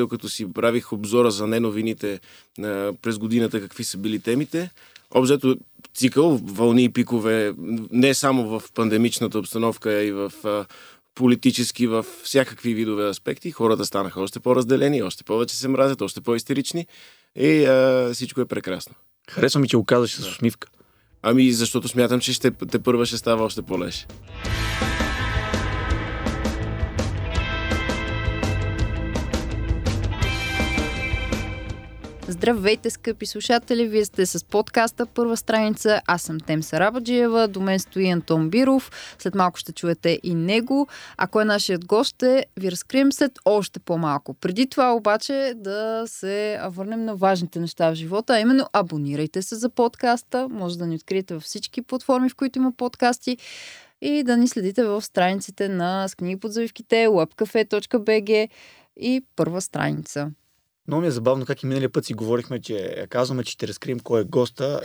Докато си правих обзора за неновините през годината, какви са били темите, обзето цикъл, вълни и пикове, не само в пандемичната обстановка, а и в политически, в всякакви видове аспекти. Хората станаха още по-разделени, още повече се мразят, още по-истерични и а, всичко е прекрасно. Харесва ми, че го казваш с усмивка. Ами, защото смятам, че ще, те първа ще става още по-леше. Здравейте, скъпи слушатели! Вие сте с подкаста Първа страница. Аз съм Тем Сарабаджиева, до мен стои Антон Биров. След малко ще чуете и него. Ако е нашият гост, ще ви разкрием след още по-малко. Преди това обаче да се върнем на важните неща в живота, а именно абонирайте се за подкаста. Може да ни откриете във всички платформи, в които има подкасти и да ни следите в страниците на с книги под завивките, webcafe.bg и първа страница. Много ми е забавно как и миналия път си говорихме, че казваме, че ще разкрием кой е госта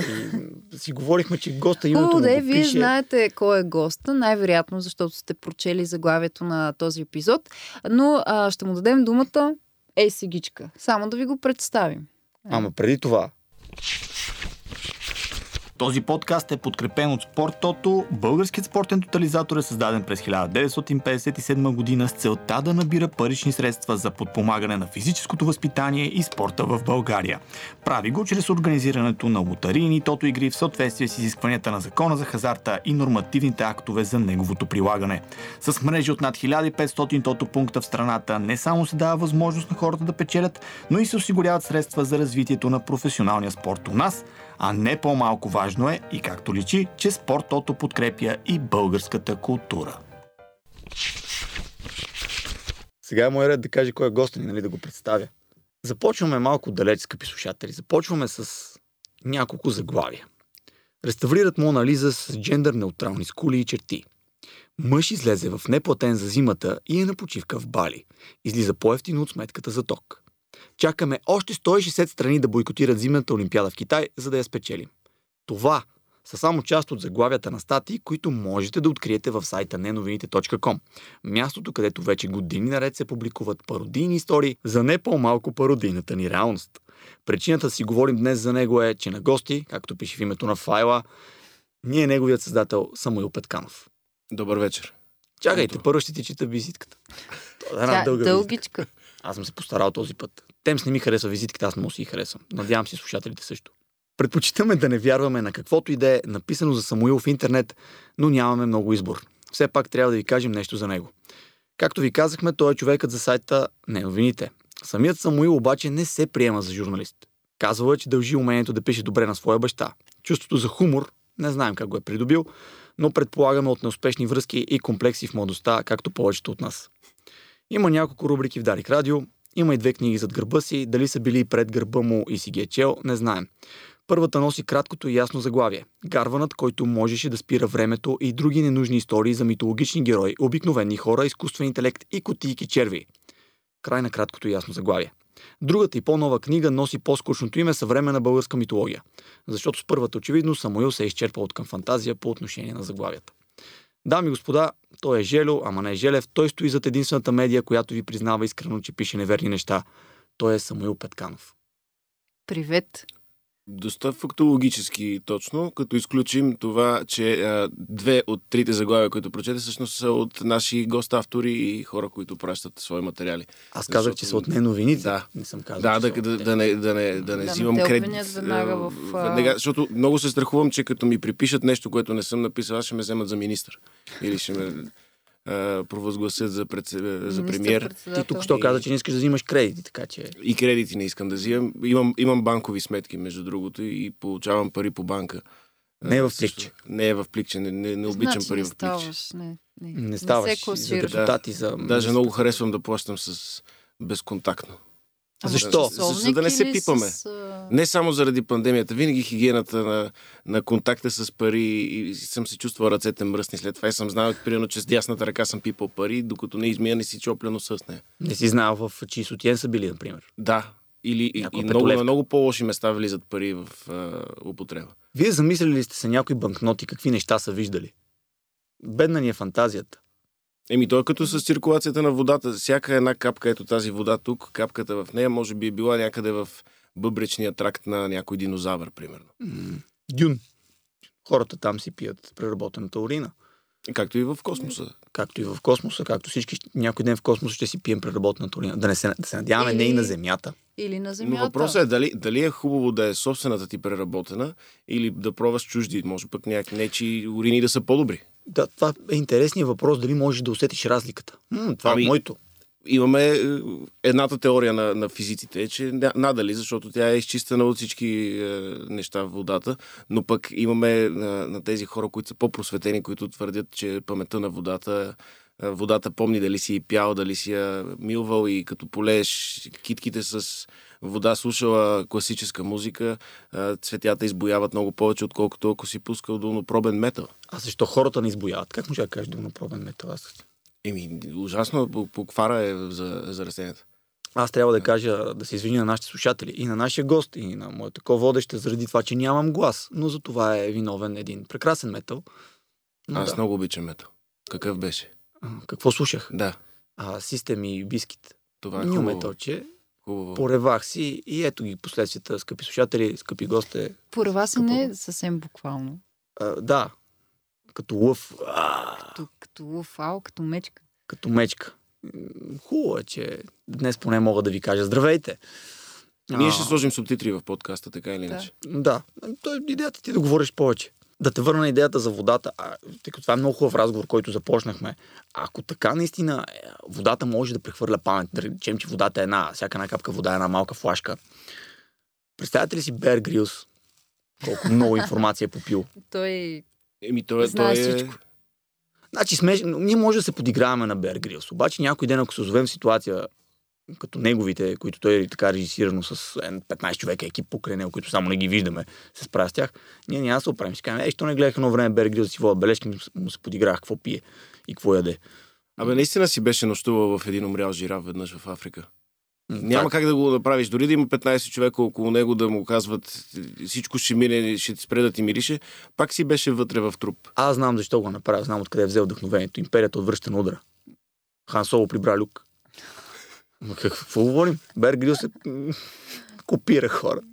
и си говорихме, че госта името О, му да, го вие пише. знаете кой е госта, най-вероятно, защото сте прочели заглавието на този епизод, но а, ще му дадем думата Ей сегичка. Само да ви го представим. Ама преди това. Този подкаст е подкрепен от Спорттото. Българският спортен тотализатор е създаден през 1957 година с целта да набира парични средства за подпомагане на физическото възпитание и спорта в България. Прави го чрез организирането на лотарийни тото игри в съответствие с изискванията на закона за хазарта и нормативните актове за неговото прилагане. С мрежи от над 1500 тото пункта в страната не само се дава възможност на хората да печелят, но и се осигуряват средства за развитието на професионалния спорт у нас, а не по-малко важно е и както личи, че спортото подкрепя и българската култура. Сега е мой ред да каже кой е гост ни, нали, да го представя. Започваме малко далеч, скъпи слушатели. Започваме с няколко заглавия. Реставрират Мона Лиза с джендър-неутрални скули и черти. Мъж излезе в неплатен за зимата и е на почивка в Бали. Излиза по-ефтино от сметката за ток. Чакаме още 160 страни да бойкотират зимната олимпиада в Китай, за да я спечелим. Това са само част от заглавията на статии, които можете да откриете в сайта неновините.com. Мястото, където вече години наред се публикуват пародийни истории за не по-малко пародийната ни реалност. Причината да си говорим днес за него е, че на гости, както пише в името на файла, ние е неговият създател Самуил Петканов. Добър вечер. Чакайте, първо ще ти чита визитката. Това е една Тя, дълга визитка. дългичка. Аз съм се постарал този път. Темс не ми харесва визитката, аз му си харесвам. Надявам се слушателите също. Предпочитаме да не вярваме на каквото и да е написано за Самуил в интернет, но нямаме много избор. Все пак трябва да ви кажем нещо за него. Както ви казахме, той е човекът за сайта Не новините. Самият Самуил обаче не се приема за журналист. Казва, че дължи умението да пише добре на своя баща. Чувството за хумор, не знаем как го е придобил, но предполагаме от неуспешни връзки и комплекси в младостта, както повечето от нас. Има няколко рубрики в Дарик Радио, има и две книги зад гърба си, дали са били пред гърба му и си ги е чел, не знаем. Първата носи краткото и ясно заглавие. Гарванът, който можеше да спира времето и други ненужни истории за митологични герои, обикновени хора, изкуствен интелект и котийки черви. Край на краткото и ясно заглавие. Другата и по-нова книга носи по-скучното име съвременна българска митология, защото с първата очевидно Самуил се е изчерпал от към фантазия по отношение на заглавията. Дами и господа, той е Желю, ама не е Желев. Той стои зад единствената медия, която ви признава искрено, че пише неверни неща. Той е Самуил Петканов. Привет. Доста фактологически точно, като изключим това, че а, две от трите заглавия, които прочете, всъщност са от наши гост-автори и хора, които пращат свои материали. Аз казах, Защото- че са от неновините. Да. Не съм казал. Да, да, да, да, не, да не, да не Да взимам кредит. веднага в, Веднага, защото много се страхувам, че като ми припишат нещо, което не съм написал, аз ще ме вземат за министър. Или ще ме а, провъзгласят за, пред, за премиер. Министър-председател. Ти тук що каза, че не искаш да взимаш кредити, така че... И кредити не искам да взимам. Имам, имам банкови сметки, между другото, и получавам пари по банка. Не е в пликче. Не е в пликче. Не, не, не обичам значи пари не в пликче. ставаш, не, не, Не ставаш се за класираш. депутати, за... Даже много харесвам да плащам с безконтактно. Ама Защо? За, за да не се пипаме. С, Не само заради пандемията, винаги хигиената на, на контакта с пари и съм се чувствал ръцете мръсни след това и съм знал, примерно, че с дясната ръка съм пипал пари, докато не измия, не си чоплено с нея. Не си знал в чии сутиен са били, например. Да, или и, много, на много по-лоши места влизат пари в а, употреба. Вие замислили ли сте се някои банкноти, какви неща са виждали? Бедна ни е фантазията. Еми, то е като с циркулацията на водата. Всяка една капка, ето тази вода тук, капката в нея, може би е била някъде в бъбречния тракт на някой динозавър, примерно. М, Дюн. Хората там си пият преработената урина. Както и в космоса. Както и в космоса, както всички някой ден в космоса ще си пием преработената урина. Да, не се, да се надяваме не и на Или- Земята. Или на Но Земята. въпросът е дали, дали е хубаво да е собствената ти преработена или да пробваш чужди. Може пък някакви нечи урини да са по-добри. Да, това е интересният въпрос, дали можеш да усетиш разликата. М, това Ами- е моето. Имаме е, едната теория на, на физиците, е, че надали, защото тя е изчистена от всички е, неща в водата, но пък имаме на, на тези хора, които са по-просветени, които твърдят, че паметта на водата е, водата помни дали си пял, дали си я милвал и като полееш китките с вода, слушала класическа музика, цветята избояват много повече, отколкото ако си пускал долнопробен метал. А защо хората не избояват? Как може да кажеш долнопробен метал? Аз, Еми, ужасно по, по квара е за, за растенията. аз трябва да кажа, да се извиня на нашите слушатели и на нашия гост, и на моята ко-водеща, заради това, че нямам глас. Но за това е виновен един прекрасен метал. Но Аз да. много обичам метал. Какъв беше? Какво слушах? Да, А, Систем и Бискит. това е Ню металче. Хубаво. Поревах си и ето ги последствията, скъпи слушатели, скъпи гости. Порева се не е съвсем буквално. А, да, като лъв, а, Като, като луфал, като мечка. като мечка. Хубаво е, че днес поне мога да ви кажа здравейте. Ние А, ще сложим субтитри в подкаста, така или Да. иначе. Да, то е идеята ти да говориш повече. Да те върна на идеята за водата, а, тъй като това е много хубав разговор, който започнахме. Ако така наистина е, водата може да прехвърля памет, да речем, че водата е една, всяка една капка вода е една малка флашка. Представяте ли си Бер Грилс? Колко много информация е попил. Той Еми, той, е- Знае той е... всичко. Значи, смеш... ние може да се подиграваме на Бер Грилс, обаче някой ден, ако се озовем в ситуация като неговите, които той е така режисирано с е, 15 човека екип покрай него, които само не ги виждаме, се справя с тях, ние няма да се оправим. Ще кажем, ей, що не гледах едно време Бер Грилс, си вода бележки, му се подиграх какво пие и какво яде. Абе, наистина си беше нощувал в един умрял жираф веднъж в Африка. Няма как да го направиш. Дори да има 15 човека около него да му казват всичко ще мине, ще ти спре да ти мирише, пак си беше вътре в труп. Аз знам защо го направя, знам откъде е взел вдъхновението. Империята отвръща на удара. Хан Соло прибра Люк. Ма какво говорим? Бер Грилс се копира хората.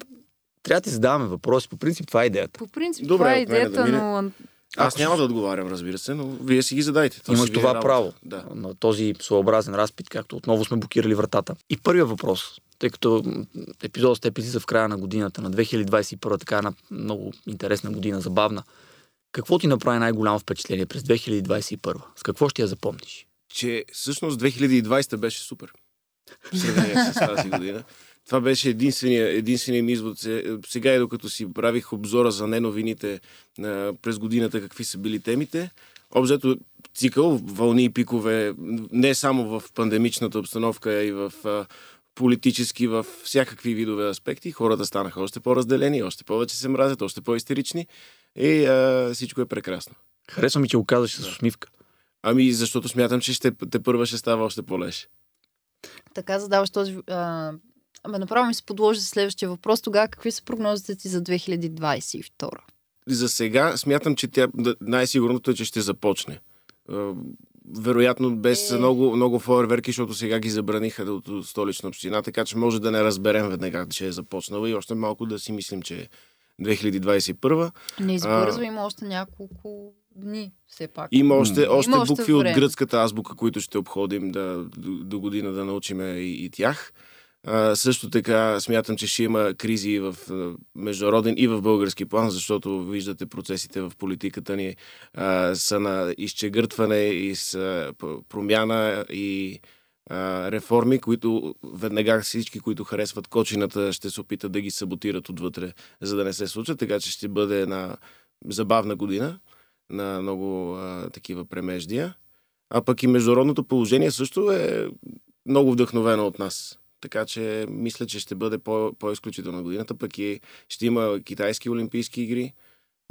Трябва да ти задаваме въпроси. По принцип това е идеята. по принцип Добре, това е да идеята, мине. но Аз няма да отговарям, разбира се, но вие си ги задайте. То Имаш е това работа. право Да. на този своеобразен разпит, както отново сме блокирали вратата. И първият въпрос, тъй като м, епизодът с теб излиза в края на годината, на 2021, така една много интересна година, забавна. Какво ти направи най-голямо впечатление през 2021? С какво ще я запомниш? че всъщност 2020 беше супер. В сравнение с тази година. Това беше единствения, единствения ми извод. Се- Сега и докато си правих обзора за неновините през годината, какви са били темите, обзето цикъл, вълни и пикове, не само в пандемичната обстановка, а и в политически, в всякакви видове аспекти. Хората станаха още по-разделени, още повече се мразят, още по-истерични и а, всичко е прекрасно. Харесва ми, че го казваш с усмивка. Ами, защото смятам, че ще, те първа ще става още по-леш. Така задаваш този... А... Абе, направо ми се подложи за следващия въпрос. Тогава какви са прогнозите ти за 2022? за сега смятам, че тя най-сигурното е, че ще започне. Вероятно без Е. много, много фойерверки, защото сега ги забраниха от, от столична община, така че може да не разберем веднага, че е започнала и още малко да си мислим, че е 2021. Не избързва, има още няколко дни, все пак. Има още, още Има още букви от време. гръцката азбука, които ще обходим да, до, до година да научим и, и тях. А, също така смятам, че ще има кризи в международен и в български план, защото виждате процесите в политиката ни а, са на изчегъртване и с промяна и а, реформи, които веднага всички, които харесват кочината, ще се опитат да ги саботират отвътре, за да не се случат, така че ще бъде една забавна година на много а, такива премеждия. А пък и международното положение също е много вдъхновено от нас. Така че мисля, че ще бъде по- по-изключителна годината. Пък и ще има китайски олимпийски игри,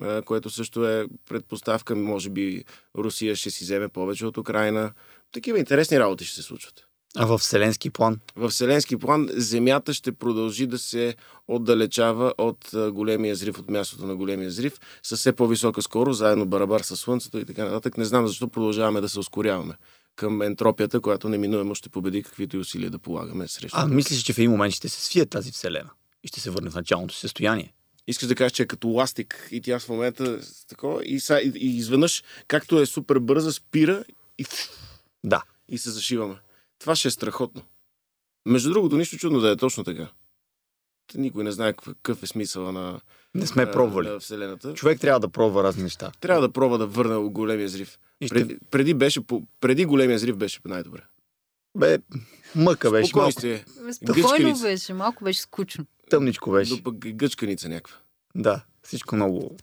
а, което също е предпоставка. Може би Русия ще си вземе повече от Украина. Такива интересни работи ще се случват. А в вселенски план? В вселенски план Земята ще продължи да се отдалечава от големия зрив, от мястото на големия зрив, с все по-висока скорост, заедно барабар с Слънцето и така нататък. Не знам защо продължаваме да се ускоряваме. към ентропията, която неминуемо ще победи каквито и усилия да полагаме срещу. А мислиш, че в един момент ще се свие тази вселена и ще се върне в началното си състояние? Искаш да кажеш, че е като ластик и тя в момента такова и, са, и, и изведнъж, както е супер бърза, спира и, Да. и се зашиваме. Това ще е страхотно. Между другото, нищо чудно да е точно така. Никой не знае какъв е смисъл на, Не сме на, пробвали. на Вселената. Човек трябва да пробва разни неща. Трябва да пробва да върне големия зрив. И ще... Преди, преди, беше, преди големия зрив беше най-добре. Бе, мъка беше, малко Спокойствие. Спокойно Гъчканица. беше, малко беше скучно. тъмничко беше. Но пък гъчканица някаква. Да, всичко много,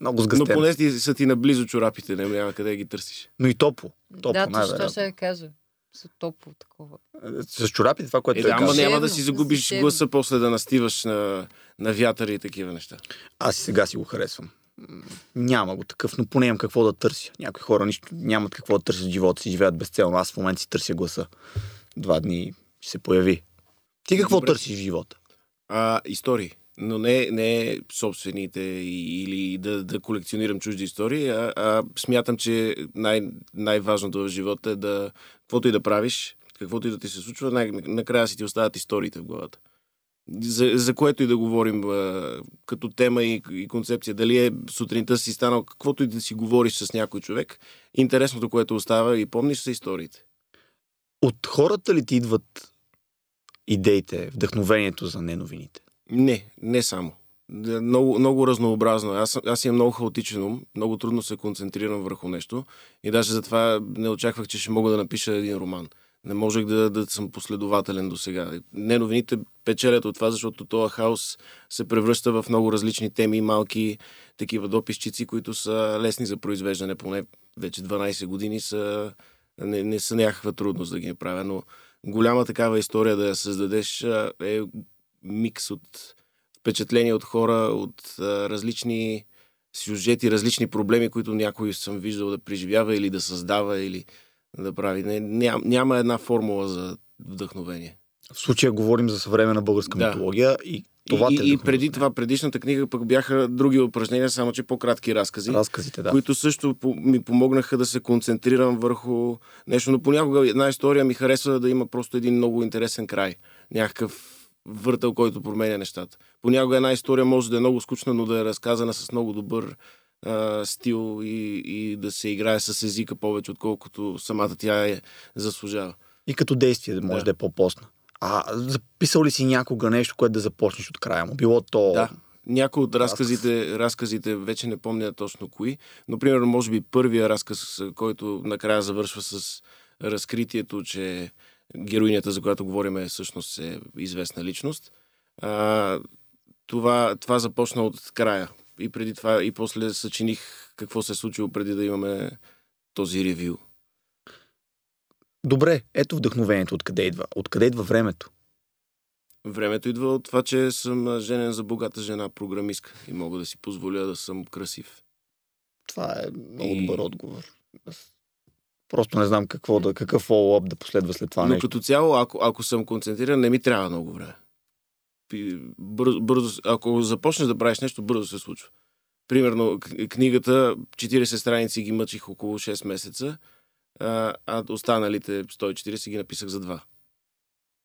много Но сгъстено. Но, поне ти са ти наблизо чорапите, не няма къде ги търсиш. и топло. Топло, да, точно ще кажа. С топло такова. С чорапите, това, което Е, да, ама няма да си загубиш душевно. гласа после да настиваш на, на вятър и такива неща. Аз и сега си го харесвам. Няма го такъв, но поне имам какво да търся. Някои хора нищо нямат какво да търсят в живота си, живеят безцелно. Аз в момента си търся гласа. Два дни ще се появи. Ти какво Добре. търсиш в живота? А, истории. Но не, не собствените или да, да колекционирам чужди истории, а, а смятам, че най- най-важното в живота е да, каквото и да правиш, каквото и да ти се случва, най- накрая си ти остават историите в главата. За, за което и да говорим а, като тема и, и концепция. Дали е сутринта си станал, каквото и да си говориш с някой човек, интересното, което остава и помниш, са историите. От хората ли ти идват идеите, вдъхновението за неновините? Не, не само. Да, Много, много разнообразно. е. Аз, аз имам много хаотичен ум, много трудно се концентрирам върху нещо и даже затова не очаквах, че ще мога да напиша един роман. Не можех да, да съм последователен до сега. Не новините печелят от това, защото този хаос се превръща в много различни теми, малки такива дописчици, които са лесни за произвеждане, поне вече 12 години са, не, не са някаква трудност да ги направя, но голяма такава история да я създадеш е микс от впечатления от хора, от а, различни сюжети, различни проблеми, които някой съм виждал да преживява или да създава, или да прави. Не, ням, няма една формула за вдъхновение. В случая говорим за съвременна българска Да. митология и това и, те и, преди това, предишната книга пък бяха други упражнения, само че по-кратки разкази. Разказите, да. които също ми помогнаха да се концентрирам върху нещо, но понякога една история ми харесва да има просто един много интересен край. Някакъв въртъл, който променя нещата. Понякога една история може да е много скучна, но да е разказана с много добър а, стил и, и да се играе с езика повече, отколкото самата тя е заслужава. И като действие да може Да. да, е по-постна. А записал ли си някога нещо, което да започнеш от края му? Било то... Да. Някои от разказите, разказите, вече не помня точно кои, но примерно може би първия разказ, който накрая завършва с разкритието, че героинята, за която говорим, е всъщност е известна личност. А, това, това започна от края. И преди това, и после съчиних какво се е случило преди да имаме този ревю. Добре, ето вдъхновението. Откъде идва? Откъде идва времето? Времето идва от това, че съм женен за богата жена, програмистка и мога да си позволя да съм красив. Това е много И- добър отговор. Аз Просто не знам какво да, какъв фоллоуап да последва след това Но нещо. като цяло, ако, ако съм концентриран, не ми трябва много време. Бързо, бързо, ако започнеш да правиш нещо, бързо се случва. Примерно, книгата, 40 страници ги мъчих около 6 месеца, а, а останалите 140 ги написах за два.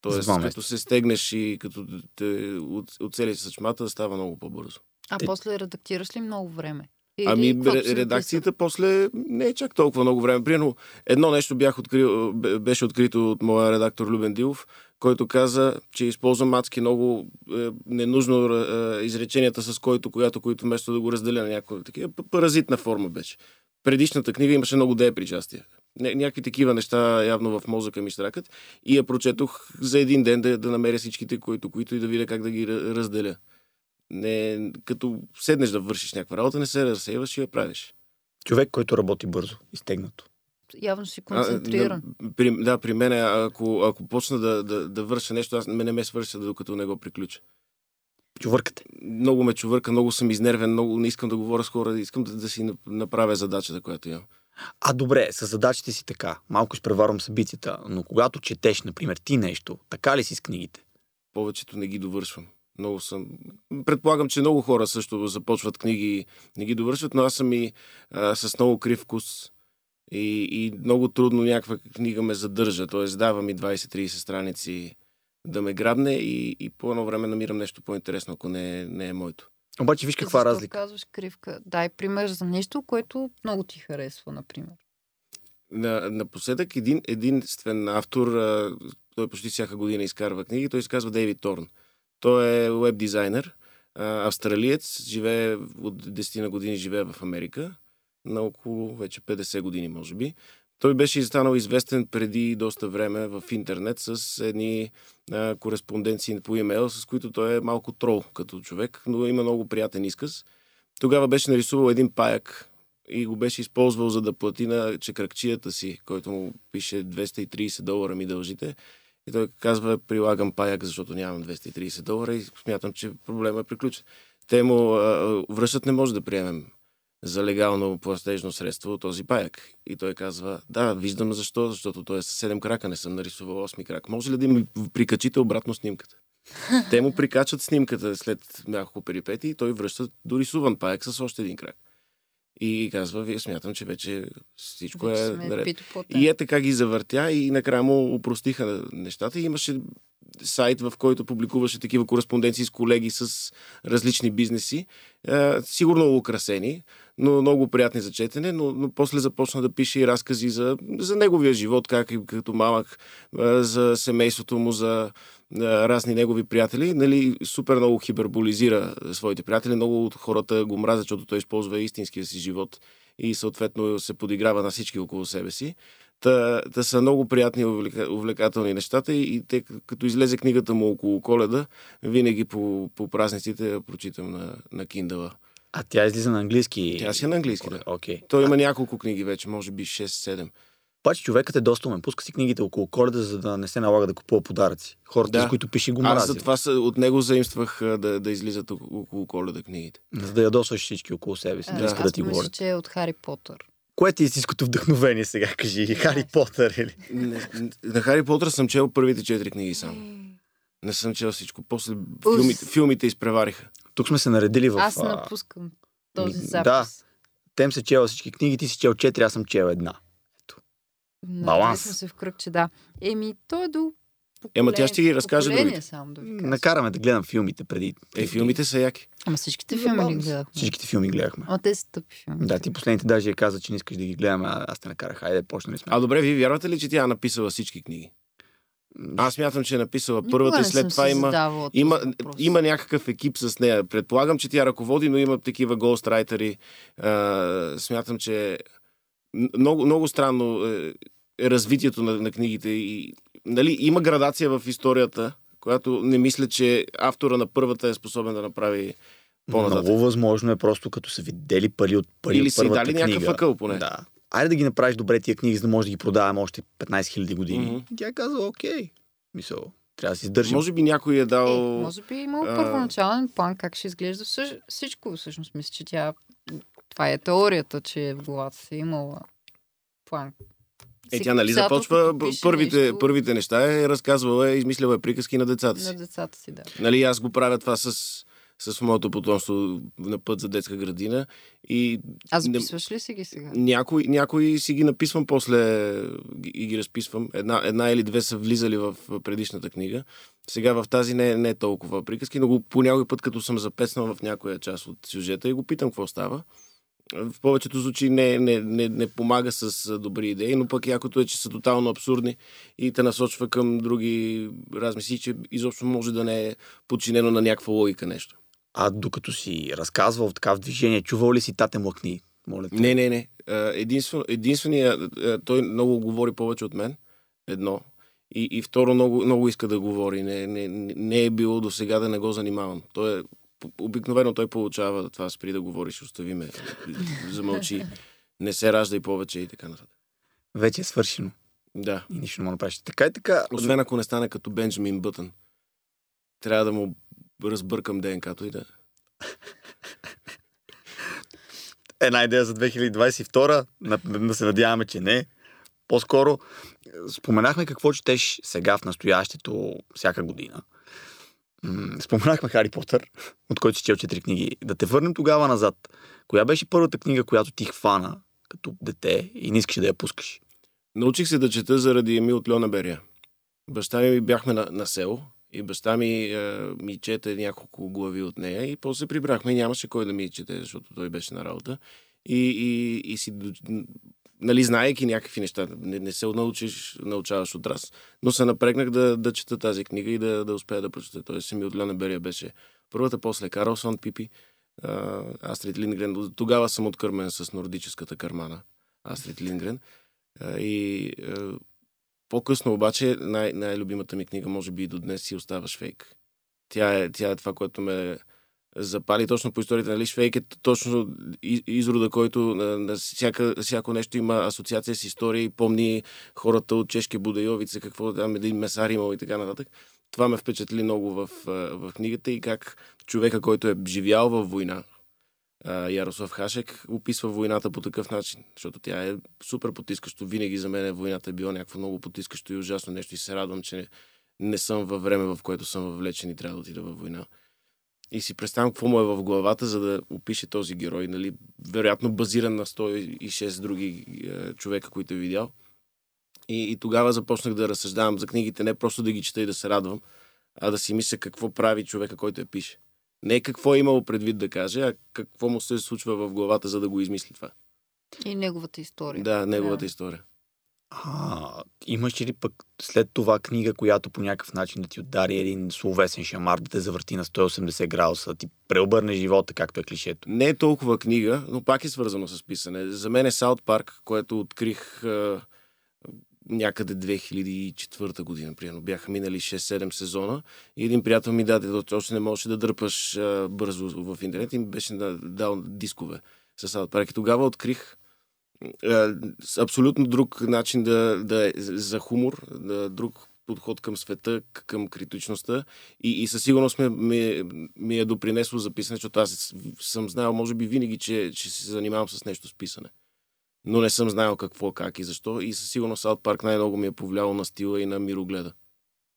Тоест, два като месеца. се стегнеш и като те оцелиш съчмата, става много по-бързо. А Те- после редактираш ли много време? Или Ами, ре- си редакцията после не е чак толкова много време. Примерно, едно нещо бях открил, бе- беше открито от моя редактор Любен Дилов, който каза, че използвам адски много е, ненужно е, изреченията, с който, която, които вместо да го разделя на някаква такива, паразитна форма беше. Предишната книга имаше много де причастия. Ня- някакви такива неща явно в мозъка ми штракат и я прочетох за един ден да, да намеря всичките, които, които и да видя как да ги ра- разделя. Не, като седнеш да вършиш някаква работа, не се разсейваш и я правиш. Човек, който работи бързо, изтегнато. Явно си А, концентриран. да, при, да, при мен, ако, ако почна да, да, да върша нещо, аз не ме свърша, докато не го приключа. Чувъркате. Много ме чувърка, много съм изнервен, много не искам да говоря с хора, искам да, да си нап- направя задачата, която имам. А добре, с задачите си така. Малко ще преварвам събитията, но когато четеш, например, ти нещо, така ли си с книгите? Повечето не ги довършвам. Много съм... Предполагам, че много хора също започват книги и не ги довършват, но аз съм и а, с много крив вкус. И, и много трудно някаква книга ме задържа. Т.е. дава ми 20-30 страници да ме грабне и, и по едно време намирам нещо по-интересно, ако не, е- не е моето. Обаче виж каква Защо разлика. казваш кривка? Дай пример за нещо, което много ти харесва, например. На, напоследък един единствен автор, а, той почти всяка година изкарва книги, той се казва Дейвид Торн. Той е веб дизайнер, австралиец, живее от 10 на години живее в Америка, на около вече 50 години, може би. Той беше станал известен преди доста време в интернет с едни а, кореспонденции по имейл, с които той е малко трол като човек, но има много приятен изказ. Тогава беше нарисувал един паяк и го беше използвал за да плати на чекръкчията си, който му пише 230 долара ми дължите. И той казва, прилагам паяк, защото нямам 230 долара и смятам, че проблема е приключен. Те му а, връщат, не може да приемем за легално пластежно средство този паяк. И той казва, да, виждам защо, защото той е с 7 крака, не съм нарисувал 8 крак. Може ли да ми прикачите обратно снимката? Те му прикачат снимката след няколко перипети и той връща дорисуван паяк с още един крак. И казва, вие смятам, че вече всичко Вече е наред. И е така ги завъртя и накрая му упростиха нещата. И имаше сайт, в който публикуваше такива кореспонденции с колеги с различни бизнеси. Е, сигурно украсени, но много приятни за четене, но, но после започна да пише и разкази за, за неговия живот, как като малък, за семейството му, за разни негови приятели. Нали, супер много хиперболизира своите приятели. Много от хората го мразят, защото той използва истинския си живот и съответно се подиграва на всички около себе си. Та, та са много приятни увлекателни нещата и, и те, като излезе книгата му около коледа, винаги по, по празниците прочитам на, на Kindle. А тя излиза на английски. Тя си е на английски, да. Окей. Той има няколко книги вече, може би 6-7. Обаче човекът е доста умен. Пуска си книгите около коледа, за да не се налага да купува подаръци. Хората, Да. с които пише, го Аз мразят. затова са, от него заимствах а, да, да излизат около, коледа книгите. За да ядосваш всички около себе си. А, Да, иска да аз ти мисля, говорят. че е от Хари Потър. Кое ти е истинското вдъхновение сега, кажи? Хари Потър или? Не, на Хари Потър съм чел първите четири книги само. Не съм чел всичко. После филмите, филмите изпревариха. Тук сме се наредили в... Аз а, напускам този запис. да. Тем се чела всички книги, ти си чел четири, аз съм чел една. Направили Баланс. се в кръг, че да. Еми, то е до Ема тя ще ги разкаже поколение другите. Само да ви кажа. Накараме да гледам филмите преди. Е, филмите са яки. Ама всичките филми ли гледахме? Всичките филми гледахме. Ама те са тъпи филми. Да, ти последните даже я каза, че не искаш да ги гледаме, а аз те накарах. Хайде, почнали сме. А добре, вие вярвате ли, че тя е написала всички книги? Аз мятам, че е написала Никога първата и след това има, има, въпрос. има някакъв екип с нея. Предполагам, че тя ръководи, но има такива голстрайтери. Смятам, че много, много странно е, е развитието на, на книгите. И, нали, има градация в историята, която не мисля, че автора на първата е способен да направи по-нататък. Много възможно е просто като са видели пари от пари Или от са първата дали книга. някакъв акъл поне. Да. Айде да ги направиш добре тия книги, за да може да ги продаваме още 15 000 години. И тя е казала, окей. Мисъл, трябва да си издържим. Може би някой е дал... Е, може би е имал а- първоначален план как ще изглежда всъщ... всичко. Всъщност мисля, че тя... Това е теорията, че в главата си е имала план. Е, тя нали започва първите, нещо първите неща е разказвала, е измисляла е приказки на децата си. На децата си, да. Нали, аз го правя това с, с моето потомство на път за детска градина и А записваш ли си ги сега? някои, някои си ги написвам после и ги разписвам. Една, една или две са влизали в предишната книга. Сега в тази не, не е толкова приказки, но го по някой път, като съм запеснал в някоя част от сюжета и го питам какво става. В повечето случаи не, не, не, не помага с добри идеи, но пък якото е, че са тотално абсурдни и те насочва към други размисли, че изобщо може да не е подчинено на някаква логика нещо. А докато си разказвал така в движение, чувал ли си тате млъкни? Моля те. Не, не, не. А, Единствено, единствения, той много говори повече от мен. Едно. И, и второ, много, много иска да говори. Не, не, не е било до сега да не го занимавам. Той е, обикновено той получава това, спри да говориш, остави ме, замълчи, не се ражда и повече и така нататък. Вече е свършено. Да. И нищо не мога да правиш. Така и така. Освен ако не стане като Бенджамин Бътън. Трябва да му разбъркам ДНК-то и да... Една идея за 2022, на- да се надяваме, че не. По-скоро споменахме какво четеш сега в настоящето всяка година. Споменахме Хари Потър, от който си чел четири книги. Да те върнем тогава назад. Коя беше първата книга, която ти хвана като дете и не искаш да я пускаш? Научих се да чета заради Емил от Льона Берия. Баща ми бяхме на, на село и баща ми е, ми чете няколко глави от нея и после прибрахме нямаше кой да ми чете, защото той беше на работа. И, и, и си, нали, знаеки някакви неща, не, не се научиш, научаваш от раз, но се напрегнах да, да чета тази книга и да, да успея да прочета. Тоест, ми от Льона Берия беше първата, после Карлсон Пипи, Астрид Лингрен. Тогава съм откърмен с нордическата кармана. Астрид Лингрен. И по-късно обаче най- най-любимата ми книга, може би и до днес си оставаш фейк. Тя е, тя е това, което ме запали точно по историята. Нали? Швейк е точно изрода, който на, на всяка, всяко нещо има асоциация с история и помни хората от чешки Будайовица, какво там един месар имал и така нататък. Това ме впечатли много в, в книгата и как човека, който е живял във война, Ярослав Хашек описва войната по такъв начин, защото тя е супер потискащо. Винаги за мен войната е била някакво много потискащо и ужасно нещо и се радвам, че не съм във време, в което съм въвлечен и трябва да отида във война. И си представям какво му е в главата, за да опише този герой. Нали? Вероятно базиран на 106 други е, човека, които е видял. И, и тогава започнах да разсъждавам за книгите, не просто да ги чета и да се радвам, а да си мисля какво прави човека, който я пише. Не какво е имало предвид да каже, а какво му се случва в главата, за да го измисли това. И неговата история. Да, неговата да. история. А, имаш ли пък след това книга, която по някакъв начин да ти удари един словесен шамар, да те завърти на 180 градуса, да ти преобърне живота, както е клишето? Не е толкова книга, но пак е свързано с писане. За мен е Саут Парк, което открих някъде 2004 година, примерно. Бяха минали 6-7 сезона и един приятел ми даде, още не можеше да дърпаш а, бързо в интернет и ми беше дал дискове с Парк. И тогава открих а, абсолютно друг начин да, да е за хумор, да, друг подход към света, към критичността и, и със сигурност ми, ми, ми е допринесло за писане, защото аз съм знал, може би винаги, че, че се занимавам с нещо с писане но не съм знаел какво, как и защо. И със сигурност Саут Парк най-много ми е повлияло на стила и на мирогледа.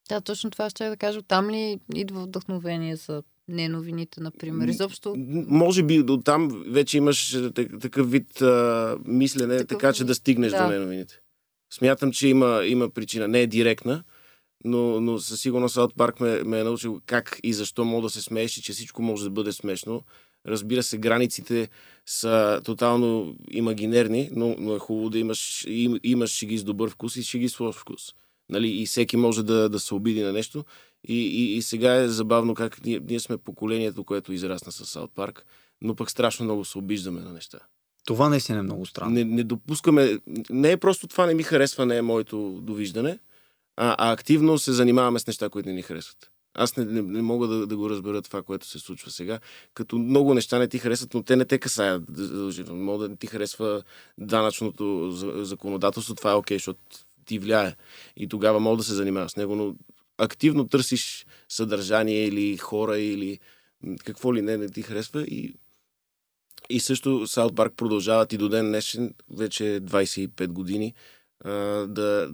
Да, точно това ще да кажа. Там ли идва вдъхновение за не новините, например? Изобщо... Може би до там вече имаш е, такъв вид а, мислене, такъв... така че да стигнеш да. до не новините. Смятам, че има, има причина. Не е директна, но, но със сигурност Саут Парк ме, ме е научил как и защо мога да се смееш и че всичко може да бъде смешно Разбира се, границите са тотално имагинерни, но, но е хубаво да имаш, им, имаш шеги с добър вкус и шеги с лош вкус. Нали? И всеки може да, да се обиди на нещо. И, и, и сега е забавно как ние, ние сме поколението, което израсна с Саут Парк, но пък страшно много се обиждаме на неща. Това наистина е много странно. Не, не допускаме. Не е просто това не ми харесва, не е моето довиждане, а, а активно се занимаваме с неща, които не ни харесват. Аз не, не, не мога да, да го разбера това, което се случва сега. Като много неща не ти харесват, но те не те касаят. Мога да не ти харесва данъчното законодателство, това е окей, защото ти влияе. И тогава мога да се занимаваш с него, но активно търсиш съдържание или хора или какво ли не, не ти харесва и и също Саут Парк продължават и до ден днешен, вече 25 години, да, да,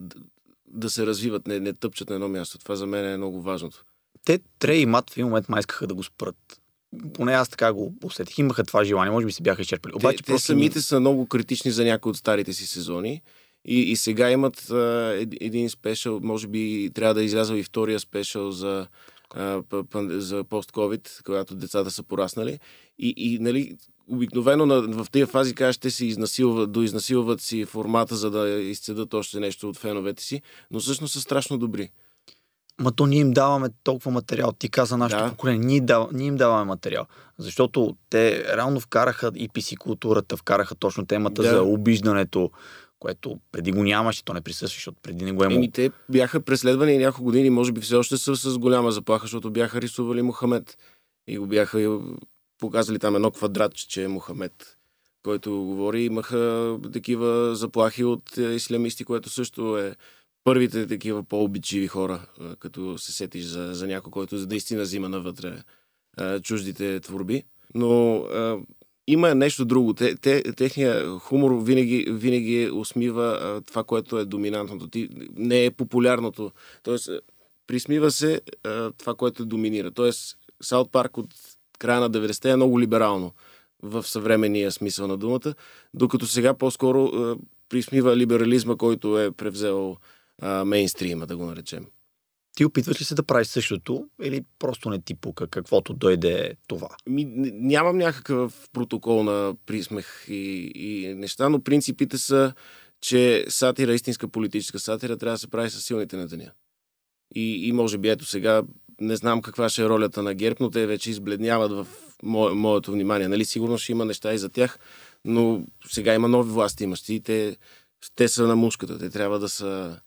да се развиват, не, не тъпчат на едно място. Това за мен е много важното те Трей и Мат в един момент май искаха да го спрат. Поне аз така го усетих. Имаха това желание, може би се бяха изчерпали. Обаче, те, те самите са много критични за някои от старите си сезони. И, и сега имат а, един спешъл, може би трябва да изляза и втория спешъл за, а, за пост-ковид, когато децата са пораснали. И, и нали, обикновено на, в тези фази кажеш, ще се изнасилват, доизнасилват си формата, за да изцедат още нещо от феновете си, но всъщност са страшно добри. Ма то ние им даваме толкова материал. Ти каза нашето да. поколение. Ние, дав... ние им даваме материал. Защото те реално вкараха и писи културата, вкараха точно темата да. за обиждането, което преди го нямаше, то не присъства, защото преди не го е имало. Еми, те бяха преследвани няколко години, може би все още са с голяма заплаха, защото бяха рисували Мохамед. И го бяха показали там едно квадратче, че е Мохамед, който говори. Имаха такива заплахи от е, ислямисти, което също е първите такива по-обичиви хора, като се сетиш за, за някой, който наистина взима навътре чуждите творби. Но а, има нещо друго. Те, те, техния хумор винаги, винаги усмива а, това, което е доминантното. Ти, не е популярното. Тоест, присмива се а, това, което доминира. Тоест, Саут Парк от края на 90-те е много либерално. в съвременния смисъл на думата, докато сега по-скоро а, присмива либерализма, който е превзел а, мейнстрима, да го наречем. Ти опитваш ли се да правиш същото или просто не ти пука каквото дойде това? Ми, нямам някакъв протокол на присмех и, и неща, но принципите са, че сатира, истинска политическа сатира, трябва да се прави с силните на деня. И, и може би ето сега не знам каква ще е ролята на ГЕРБ, но те вече избледняват в мо, моето внимание. Нали, сигурно ще има неща и за тях, но сега има нови власти имащи и те, те са на мушката. Те трябва да са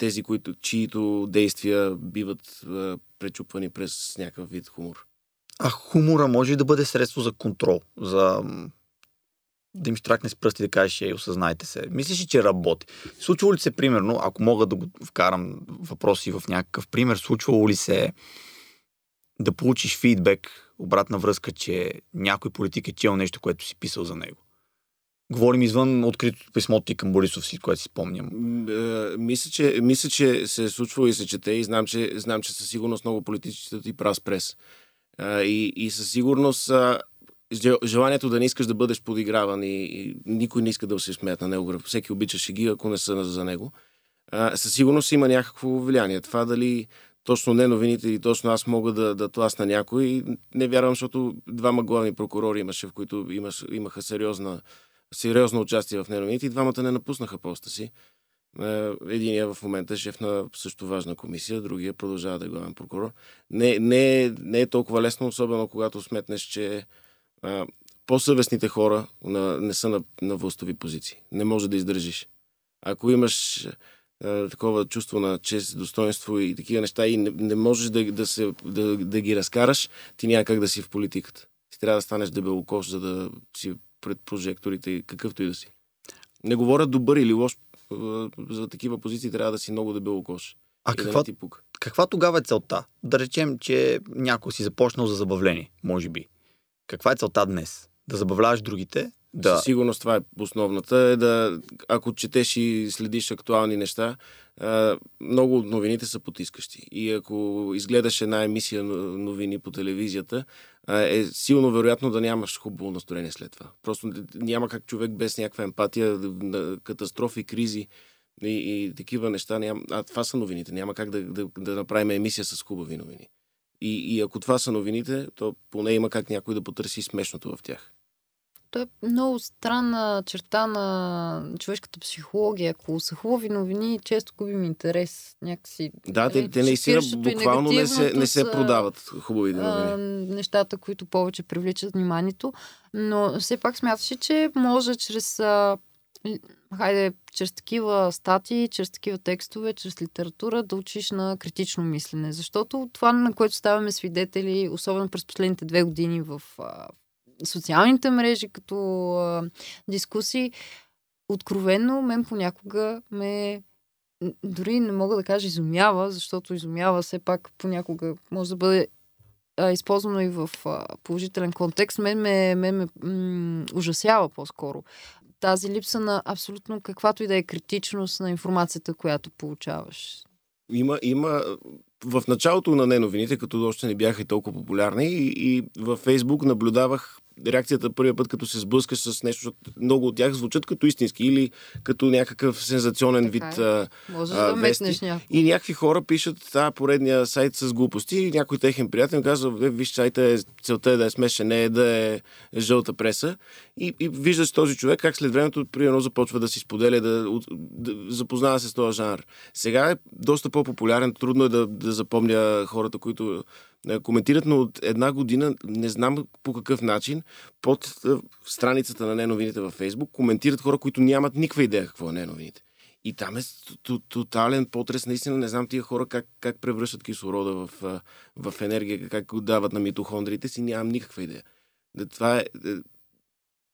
тези, които, чието действия биват а, пречупвани през някакъв вид хумор. А хумора може да бъде средство за контрол, за да им штракне с пръсти да кажеш, ей, осъзнайте се. Мислиш ли, че работи? Случвало ли се, примерно, ако мога да го вкарам въпроси в някакъв пример, случвало ли се да получиш фидбек, обратна връзка, че някой политик е чел нещо, което си писал за него? Говорим извън откритото писмо ти към Борисов си, което си спомням. Е, мисля, че, мисля, че се е случвало и се чете и знам, че, знам, че със сигурност много политиците ти прас прес. И, и със сигурност желанието да не искаш да бъдеш подиграван и, и никой не иска да се смеят на него. Всеки обичаше ги, ако не са за него. Със сигурност има някакво влияние. Това дали точно не новините или точно аз мога да, да тласна някой, не вярвам, защото двама главни прокурори имаше, в които имаш, имаха сериозна, сериозно участие в неновините и двамата не напуснаха поста си. Единия в момента е шеф на също важна комисия, другия продължава да е главен прокурор. Не, не, не е толкова лесно, особено когато сметнеш, че а, по-съвестните хора на, не са на, на властови позиции. Не може да издържиш. Ако имаш а, такова чувство на чест, достоинство и такива неща и не, не можеш да, да, се, да, да ги разкараш, ти няма как да си в политиката. Ти трябва да станеш дебелокош, за да си пред прожекторите, какъвто и да си. Не говоря добър или лош. За такива позиции трябва да си много дебелокош. А каква, да каква тогава е целта? Да речем, че някой си започнал за забавление, може би. Каква е целта днес? Да забавляваш другите? Да. Със сигурност това е основната. Е да, ако четеш и следиш актуални неща, много от новините са потискащи. И ако изгледаш една емисия новини по телевизията, е силно вероятно да нямаш хубаво настроение след това. Просто няма как човек без някаква емпатия, катастрофи, кризи и, и такива неща. Няма, а това са новините. Няма как да, да, да направим емисия с хубави новини. И, и ако това са новините, то поне има как някой да потърси смешното в тях. То е много странна черта на човешката психология. Ако са хубави новини, често губим интерес. Някакси, да, те, те наистина буквално не се, не се продават хубави новини. А, нещата, които повече привличат вниманието. Но все пак смяташ, че може чрез а, хайде, чрез такива статии, чрез такива текстове, чрез литература да учиш на критично мислене. Защото това, на което ставаме свидетели, особено през последните две години в социалните мрежи, като а, дискусии, откровенно мен понякога ме дори не мога да кажа изумява, защото изумява все пак понякога може да бъде а, използвано и в а, положителен контекст. Мен ме, мен ме м- ужасява по-скоро тази липса на абсолютно каквато и да е критичност на информацията, която получаваш. Има, има в началото на неновините, като още не бяха толкова популярни, и, и във Фейсбук наблюдавах реакцията първия път, като се сблъскаш с нещо, защото много от тях звучат като истински или като някакъв сензационен така вид е. а, Може а, да вести. И някакви хора пишат това поредния сайт с глупости и някой техен приятел казва, е, виж, сайта е, целта е да е смешен, не е да е жълта преса. И, и виждаш този човек как след времето примерно започва да си споделя, да, да запознава се с този жанр. Сега е доста по-популярен, трудно е да, да запомня хората, които коментират, но от една година, не знам по какъв начин, под е, страницата на неновините във Фейсбук коментират хора, които нямат никаква идея какво е неновините. И там е тотален потрес. Наистина не знам тия хора как, как превръщат кислорода в, е, в енергия, как го дават на митохондрите си, нямам никаква идея. Това е,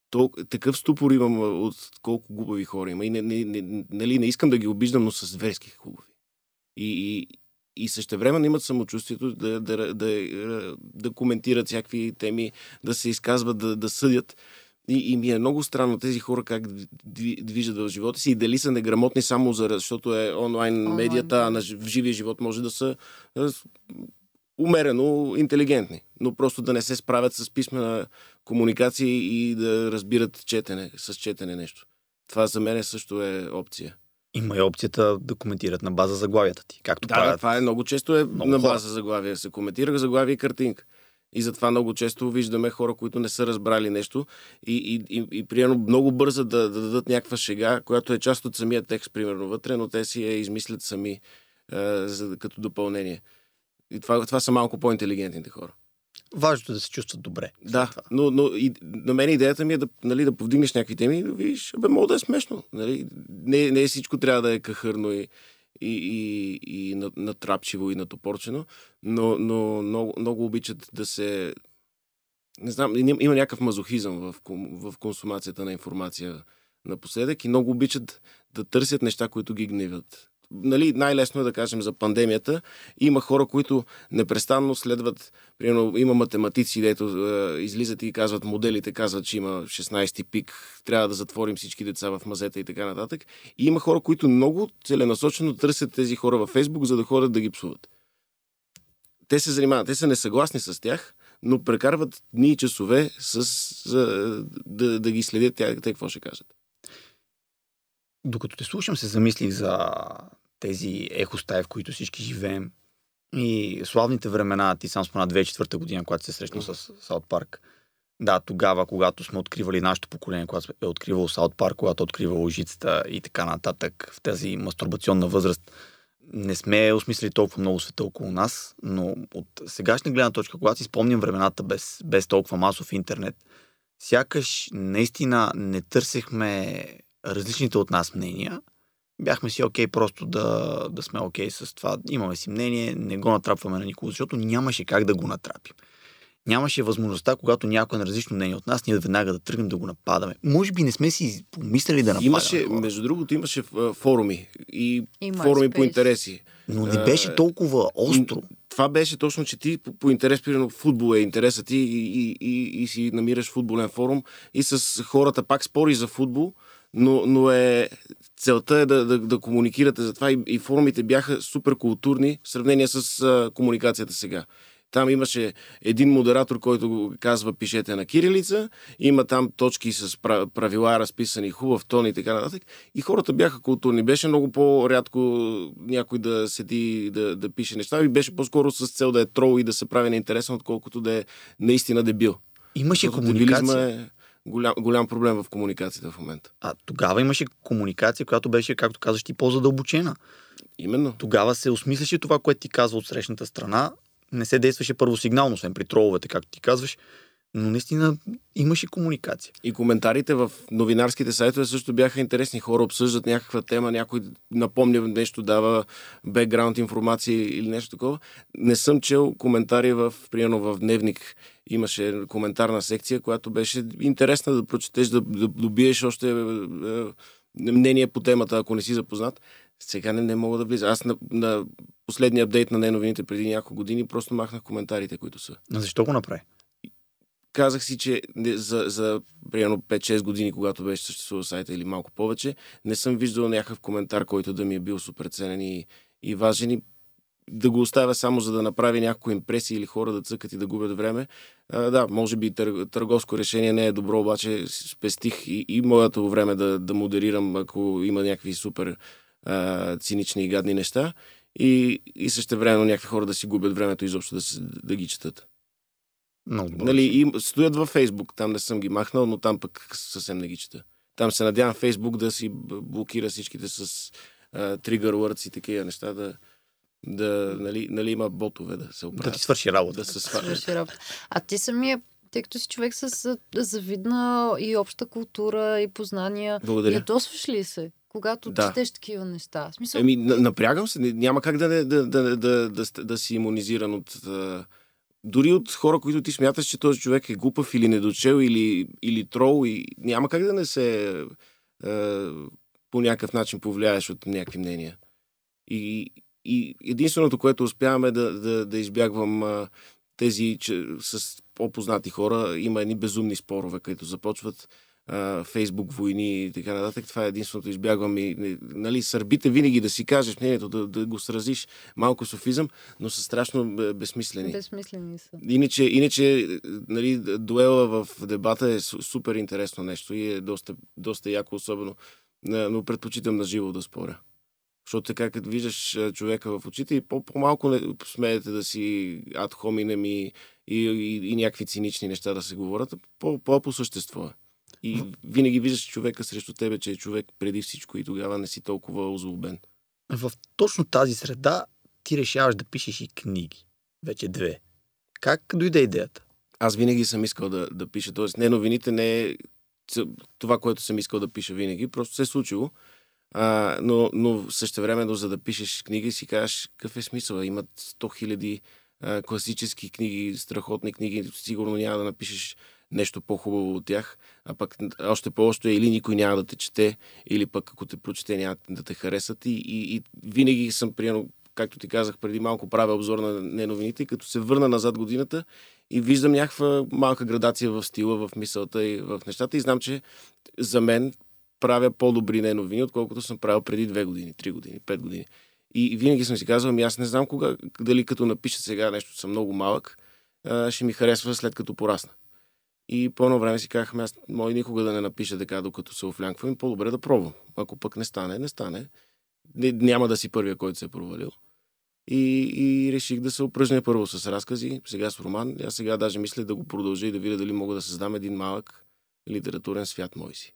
тол, такъв ступор имам от колко глупави хора има. И не, не, не, нали, не искам да ги обиждам, но с зверски хубави. И, и, и същевременно имат самочувствието да, да, да, да коментират всякакви теми, да се изказват, да, да съдят. И, и ми е много странно тези хора как движат в живота си и дали са неграмотни само за, защото е онлайн, онлайн медията, а на, в живия живот може да са умерено интелигентни, но просто да не се справят с писмена комуникация и да разбират четене, с четене нещо. Това за мен също е опция. Има и опцията да коментират на база заглавията ти. Както Да, правят. да, това е много често е Много на хора. база заглавия. Се коментира заглавие и картинка. И затова много често виждаме хора, които не са разбрали нещо и, и, и, и примерно много бързо да, да дадат някаква шега, която е част от самия текст, примерно вътре, но те си я измислят сами е, за, като допълнение. И това, това са малко по-интелигентните хора. Важното е да се чувстват добре. Да, но, но и, на мен идеята ми е да, нали, да повдигнеш някакви теми и да видиш, бе, мога да е смешно. Нали? Не, не всичко трябва да е кахърно и, и, и, и на- натрапчиво и натопорчено, но, но много, много обичат да се... Не знам, има, някакъв мазохизъм в, в консумацията на информация напоследък и много обичат да търсят неща, които ги гневят. Нали, най-лесно е да кажем за пандемията. Има хора, които непрестанно следват Примерно има математици, дето е, излизат и казват, моделите казват, че има 16-ти пик, трябва да затворим всички деца в мазета и така нататък. И има хора, които много целенасочено търсят тези хора във Фейсбук, за да ходят да ги псуват. Те се занимават, те са несъгласни с тях, но прекарват дни и часове с, за, да, да ги следят те какво ще кажат. Докато те слушам, се замислих за тези ехостаи, в които всички живеем. И славните времена, ти сам спомена 2004 година, когато се срещна с Саут Парк. Да, тогава, когато сме откривали нашето поколение, когато е откривало Саут Парк, когато е откривало жицата и така нататък, в тази мастурбационна възраст, не сме осмислили толкова много света около нас, но от сегашна гледна точка, когато си спомням времената без, без толкова масов интернет, сякаш наистина не търсехме различните от нас мнения. Бяхме си окей просто да, да сме окей с това. Имаме си мнение, не го натрапваме на никого, защото нямаше как да го натрапим. Нямаше възможността, когато някой е на различно мнение от нас, ние веднага да тръгнем да го нападаме. Може би не сме си помислили да нападаме. Имаше, хора. между другото, имаше форуми и И форуми по MySpace. интереси. Но не беше толкова остро. това беше точно, че ти по, по интерес, примерно футбол е интереса ти и, и, и, и си намираш футболен форум и с хората пак спори за футбол, но, но е, целта е да, да, да комуникирате за това и, и форумите бяха супер културни в сравнение с а, комуникацията сега. Там имаше един модератор, който казва пишете на кирилица, има там точки с пра- правила разписани, хубав тон и така нататък. И хората бяха културни. Беше много по-рядко някой да седи и да, да пише неща и беше по-скоро с цел да е трол и да се прави неинтересен, отколкото да е наистина дебил. Имаше Защото дебилизма комуникация. е голям, голям проблем в комуникацията в момента. А тогава имаше комуникация, която беше, както казаш ти, по-задълбочена. Именно. Тогава се осмисляше това, което ти казва от срещната страна. Не се действаше първосигнално, освен при троловете, както ти казваш. Но наистина имаше комуникация. И коментарите в новинарските сайтове също бяха интересни. Хора обсъждат някаква тема, някой напомня нещо, дава бекграунд информация или нещо такова. Не съм чел коментари в, примерно в Дневник. Имаше коментарна секция, която беше интересна да прочетеш, да, да добиеш още е, е, мнение по темата, ако не си запознат. Сега не, не мога да влиза. Аз на, на последния апдейт на неновините преди няколко години просто махнах коментарите, които са А защо го направи? Казах си, че за, за примерно 5-6 години, когато беше съществувал сайта или малко повече, не съм виждал някакъв коментар, който да ми е бил супер ценен и, и важен и да го оставя само за да направи някаква импресия или хора да цъкат и да губят време. А, да, може би тър, търговско решение не е добро, обаче спестих и, и моето време да, да модерирам, ако има някакви супер а, цинични и гадни неща. И, и също време някакви хора да си губят времето изобщо да, да ги четат. Много добре. Нали, и стоят във Фейсбук, там не съм ги махнал, но там пък съвсем не ги чета. Там се надявам Фейсбук да си блокира всичките с тригър words и такива неща, да, да нали, нали има ботове да се Да ти оправят. свърши работа. Да се свърши работа. А ти самия, тъй като си човек с завидна и обща култура и познания, Благодаря. ядосваш ли се, когато Да. четеш такива неща? Смисъл, Еми, на- напрягам се. Няма как да, не, да, да, да, да, да, да си иммунизиран от... А, дори от хора, които ти смяташ, че този човек е глупав или недочел, или, или трол, и няма как да не се а, по някакъв начин повлияеш от някакви мнения. И, и единственото, което успяваме да, да, да избягвам а, тези, че с по-познати хора има едни безумни спорове, които започват Фейсбук войни и така нататък. Това е единственото избягвам и нали, сърбите винаги да си кажеш мнението, да, да го сразиш малко софизъм, но са страшно бе- безсмислени. Безсмислени са. Иначе, иначе нали, дуела в дебата е су- супер интересно нещо и е доста, доста яко, особено. Но предпочитам на живо да споря. Защото така, като виждаш човека в очите и по- по-малко не смеете да си ад хоминем и, и, и, и някакви цинични неща да се говорят, по, по, по същество е. И винаги виждаш човека срещу тебе, че е човек преди всичко и тогава не си толкова озлобен. В точно тази среда ти решаваш да пишеш и книги. Вече две. Как дойде идеята? Аз винаги съм искал да, да пиша. Тоест, не новините, не е това, което съм искал да пиша винаги. Просто се е случило. А, но, но същевременно, за да пишеш книги, си кажеш какъв е смисъл. Имат 100 хиляди класически книги, страхотни книги. Сигурно няма да напишеш нещо по-хубаво от тях. А пък още по-още е или никой няма да те чете, или пък ако те прочете няма да те харесат. И, и, и винаги съм приемал, както ти казах преди малко, правя обзор на неновините, и като се върна назад годината, и виждам някаква малка градация в стила, в мисълта и в нещата и знам, че за мен правя по-добри неновини, отколкото съм правил преди две години, три години, пет години. И винаги съм си казвал, ами аз не знам кога, дали като напиша сега нещо, съм много малък, ще ми харесва след като порасна. И по едно време си казах, ами аз мой никога да не напиша така, докато се офлянквам, по-добре да пробвам. Ако пък не стане, не стане. Не, няма да си първия, който се е провалил. И, и реших да се упражня първо с разкази, сега с роман. Аз сега даже мисля да го продължа и да видя дали мога да създам един малък литературен свят мой си.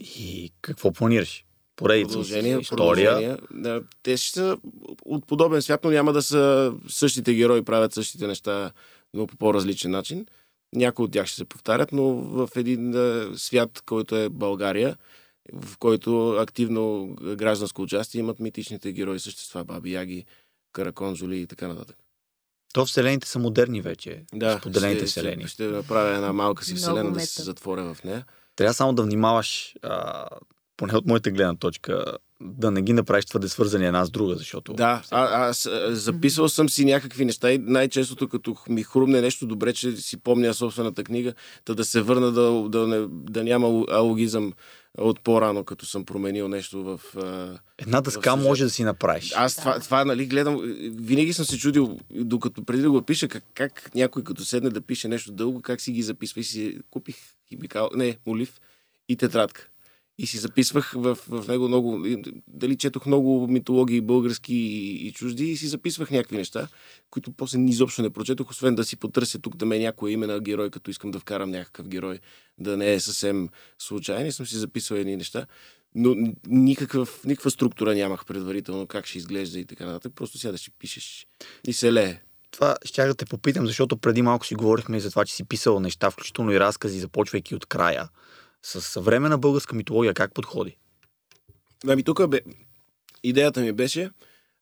И какво планираш? Поредица Продължение, история. продължение. Да, те ще са от подобен свят, но няма да са същите герои, правят същите неща, но по по-различен начин. Някои от тях ще се повтарят, но в един а, свят, който е България, в който активно гражданско участие имат митичните герои, същества, баби яги, караконзоли и така нататък. То вселените са модерни вече. Да, Споделените ще, вселени. Ще, ще направя една малка си вселена да се затворя в нея. Трябва само да внимаваш, а, поне от моята гледна точка, да не ги направиш твърде свързани една с друга, защото... Да, а, аз записвал съм си някакви неща и най-честото, като ми хрумне нещо добре, че си помня собствената книга, да, да се върна да, да, не, да няма алогизъм от по-рано, като съм променил нещо в... Една дъска сюжет. може да си направиш. Аз това, това, нали, гледам, винаги съм се чудил, докато преди да го пиша, как, как някой като седне да пише нещо дълго, как си ги записва и си купих химикал, не, молив и тетрадка. И си записвах в, в него много, и- дали четох много митологии български и, и чужди и си записвах някакви неща, които после изобщо не прочетох, освен да си потърся тук да ме е някое име на герой, като искам да вкарам някакъв герой, да не е съвсем случайен. И съм си записвал едни неща. Но никакъв, никаква структура нямах предварително, как ще изглежда и така нататък. Просто сега да си пишеш и се лее. Това ще да те попитам, защото преди малко си говорихме и за това, че си писал неща, включително и разкази, започвайки от края. С съвременна българска митология как подходи? Ами тук бе, идеята ми беше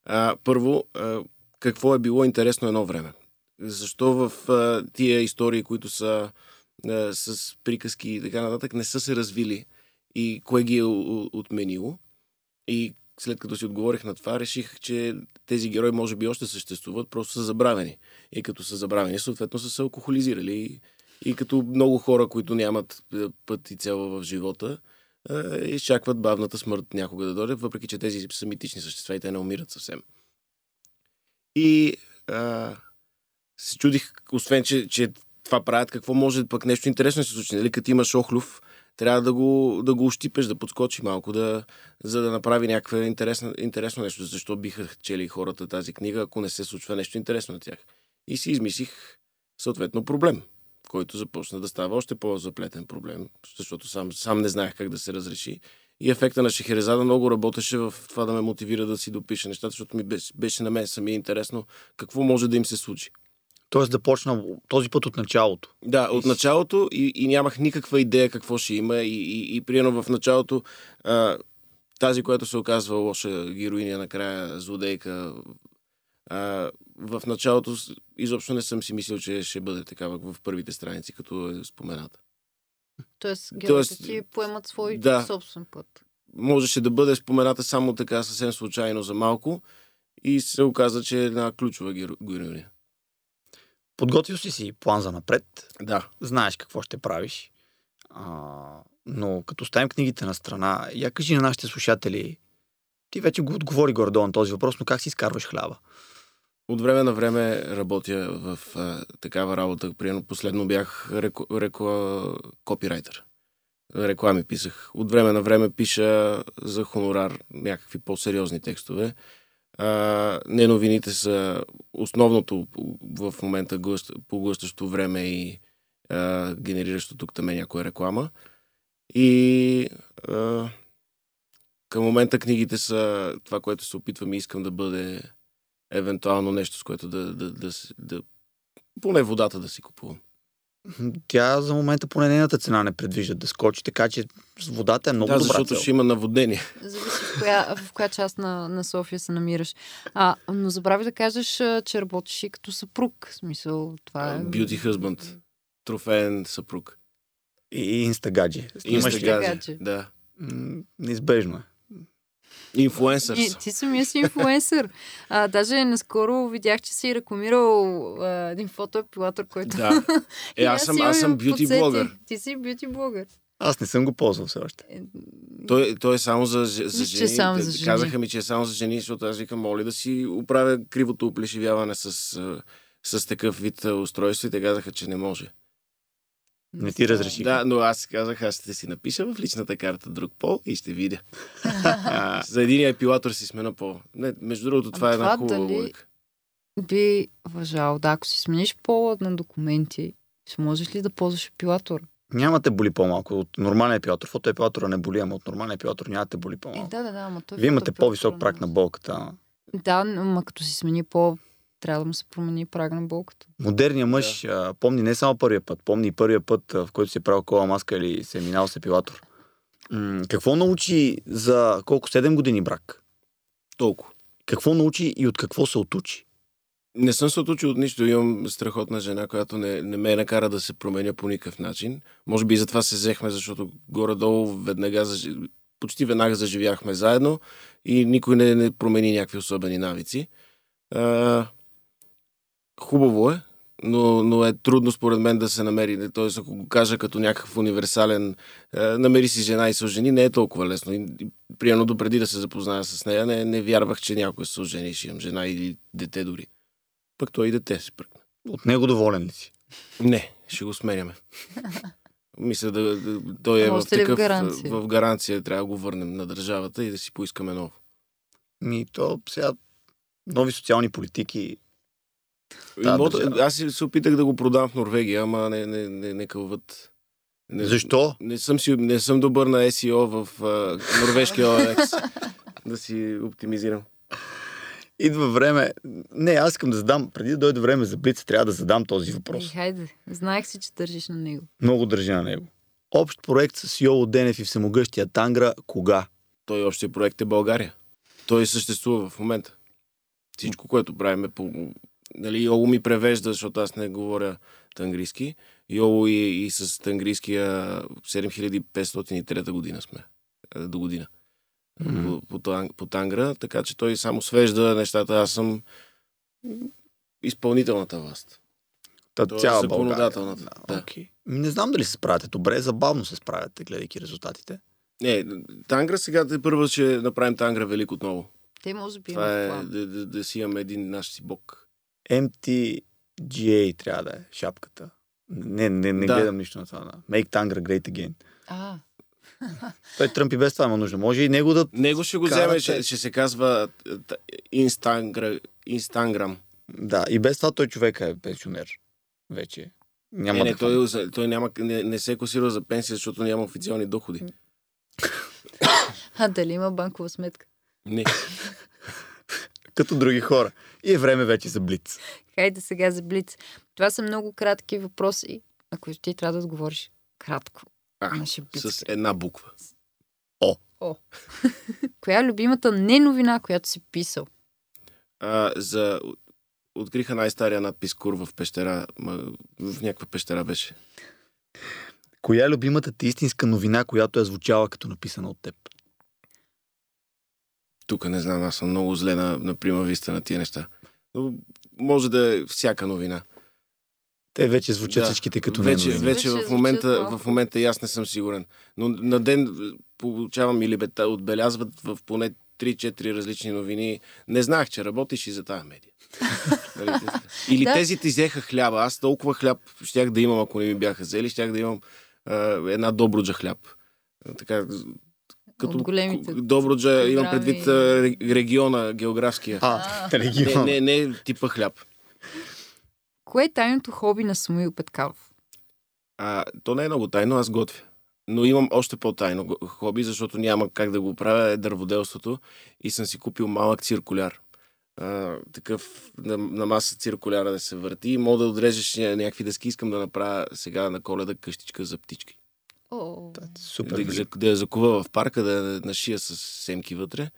а, първо а, какво е било интересно едно време. Защо в а, тия истории, които са а, с приказки и така нататък, не са се развили и кое ги е отменило. И след като си отговорих на това, реших, че тези герои може би още съществуват, просто са забравени. И като са забравени, съответно са се алкохолизирали. И, като много хора, които нямат е, път и цел в живота, е, изчакват бавната смърт някога да дойде, въпреки че тези са митични същества и те не умират съвсем. И а, се чудих, освен, че, че това правят, какво може пък нещо интересно да се случи. Нали? Като имаш охлюв, трябва да го, да го ощипеш, да подскочи малко, да, за да направи някакво интересно, интересно нещо. Защо биха чели хората тази книга, ако не се случва нещо интересно на тях. И си измислих съответно проблем, който започна да става още по-заплетен проблем, защото сам, сам не знаех как да се разреши. И ефекта на Шехерезада много работеше в това да ме мотивира да си допиша нещата, защото ми беше, беше на мен самия интересно какво може да им се случи. Тоест да почна този път от началото. Да, от началото и, и нямах никаква идея какво ще има и, и, и приено в началото а, тази, която се оказва лоша героиня, накрая злодейка, а, в началото изобщо не съм си мислил, че ще бъде такава в първите страници, като е спомената. Тоест, героите Тоест, ти поемат свой да. собствен път. Можеше да бъде спомената само така съвсем случайно за малко и се оказа, че е една ключова геро- героиня. Подготвил си си план за напред, Да. знаеш какво ще правиш. А, но като оставим книгите на страна, я кажи на нашите слушатели, ти вече го отговори горе на този въпрос, но как си изкарваш хляба? От време на време работя в а, такава работа. Примерно последно бях реко, реко, копирайтер. Реклами писах. От време на време пиша за хонорар някакви по-сериозни текстове. А, не новините са основното в момента поглъщащо време и а, генериращо тук там някоя реклама. И а, към момента книгите са това, което се опитвам и искам да бъде евентуално нещо, с което да, да, да, да, да поне водата да си купувам. Тя за момента поне нейната цена не предвижда да скочи, така че с водата е много да, добра защото цел. ще има наводнение. Зависи в коя, в коя част на, на София се намираш. А, но забрави да кажеш, че работиш и като съпруг. В смисъл, това е... Beauty husband. Трофеен съпруг. И инстагаджи. Инстагаджи, да. неизбежно е. Инфуенсър. Ти самия си инфуенсър. А, даже наскоро видях, че си рекламирал а, един фотоепилатор, който... Да. Е, аз съм, аз съм бюти блогър. Ти си бюти блогър. Аз не съм го ползвал все още. Е, той, той е само за, за жени. Че е само за жени. Казаха ми, че е само за жени, защото аз викам, моля да си оправя кривото оплешивяване с, с такъв вид устройство и те казаха, че не може. Не ти разреши. Да, но аз казах, аз ще си напиша в личната карта друг пол и ще видя. За един епилатор си смена пол. Не, между другото, това, това е една хубава дали... логика. Би въжал, да, ако си смениш пола на документи, ще можеш ли да ползваш епилатор? Няма те боли по-малко от нормалния епилатор. Фотоепилатора не боли, ама от нормалния епилатор няма те боли по-малко. Е, да, да, да, ама той Вие имате по-висок прак на болката. Да, но като си смени по трябва да му се промени прага на болката. Модерният мъж да. а, помни не само първия път, помни и първия път, в който си е правил кола маска или се е минал с епилатор. М- какво научи за колко? 7 години брак? Толкова. Какво научи и от какво се отучи? Не съм се отучил от нищо. Имам страхотна жена, която не, не ме накара да се променя по никакъв начин. Може би и затова се взехме, защото горе-долу веднага, почти веднага заживяхме заедно и никой не, не промени някакви особени навици. А, хубаво е, но, но е трудно според мен да се намери. Тоест, ако го кажа като някакъв универсален, е, намери си жена и се жени, не е толкова лесно. И, приемно допреди да се запозная с нея, не, не вярвах, че някой се жени, ще имам жена или дете дори. Пък той и дете се пръкна. От него доволен ли си? Не, ще го сменяме. Мисля да, да той е в, такъв, в, гаранция? в гаранция. Трябва да го върнем на държавата и да си поискаме ново. Ми, то сега нови социални политики да, Имот, аз се опитах да го продам в Норвегия, ама не, не, не, не кълват. Не, Защо? Не съм, си, не съм добър на SEO в а, норвежкия OLX. да си оптимизирам. Идва време. Не, аз искам да задам, преди да дойде време за Блиц, трябва да задам този въпрос. Ей, хайде, знаех си, че държиш на него. Много държа на него. Общ проект с Йоло Денев и всемогъщия Тангра, кога? Той още проект е България. Той съществува в момента. Всичко, което правим е по нали, Йоло ми превежда, защото аз не говоря тангриски. Йоло и, и с тангриския 7503 година сме. До година. Mm-hmm. По, по, по Тангра, така че той само свежда нещата. Аз съм изпълнителната власт. Та той цяла е законодателната. България. Да. Okay. Не знам дали се справяте добре, забавно се справяте, гледайки резултатите. Не, Тангра сега те първо ще направим Тангра велик отново. Те може би Това е да, да, да си имаме един наш си бог. MTGA трябва да е шапката. Не, не, не да. гледам нищо на това. Да. Make Tangra Great Again. А. Той Тръмп и без това има нужда. Може и него да... Него ще го вземе, ще, ще се казва Инстаграм. Да, и без това той човек е пенсионер. Вече. Няма е, не, да той, той няма, не, не се е косира за пенсия, защото няма официални доходи. А дали има банкова сметка? Не. Като други хора. И е време вече за Блиц. Хайде сега за Блиц. Това са много кратки въпроси, на които ти трябва да отговориш кратко. А, с една буква. О. О. Коя е любимата не новина, която си писал? А, за... Откриха най-стария надпис Кур в пещера. В някаква пещера беше. Коя е любимата ти истинска новина, която е звучала като написана от теб? Тук не знам, аз съм много зле на, на прима виста на тия неща. Но може да е всяка новина. Те вече звучат Да. всичките като вече, не новини. вече Вече в момента, звучат в момента и аз не съм сигурен. Но на ден е, получавам или бета, отбелязват в поне 3-4 различни новини. Не знаех, че работиш и за тази медия. Нали, или Да. тези ти взеха хляба. Аз толкова хляб щях да имам, ако не ми бяха взели, щях да имам а, една добруджа хляб. А, Така, като От големите Добруджа, имам програми. предвид а, ре- региона географския. А, не, регион. не, не типа хляб. Кое е тайното хоби на Самуил Петкалов? А, то не е много тайно, аз готвя. Но имам още по-тайно хоби, защото няма как да го правя, е дърводелството. И съм си купил малък циркуляр. А, такъв на, на маса циркуляра да се върти. И мога да отрежеш ня- някакви дъски. Искам да направя сега на коледа къщичка за птички. О, Супер. Да, ги зак- да я закува в парка, да я нашия с семки вътре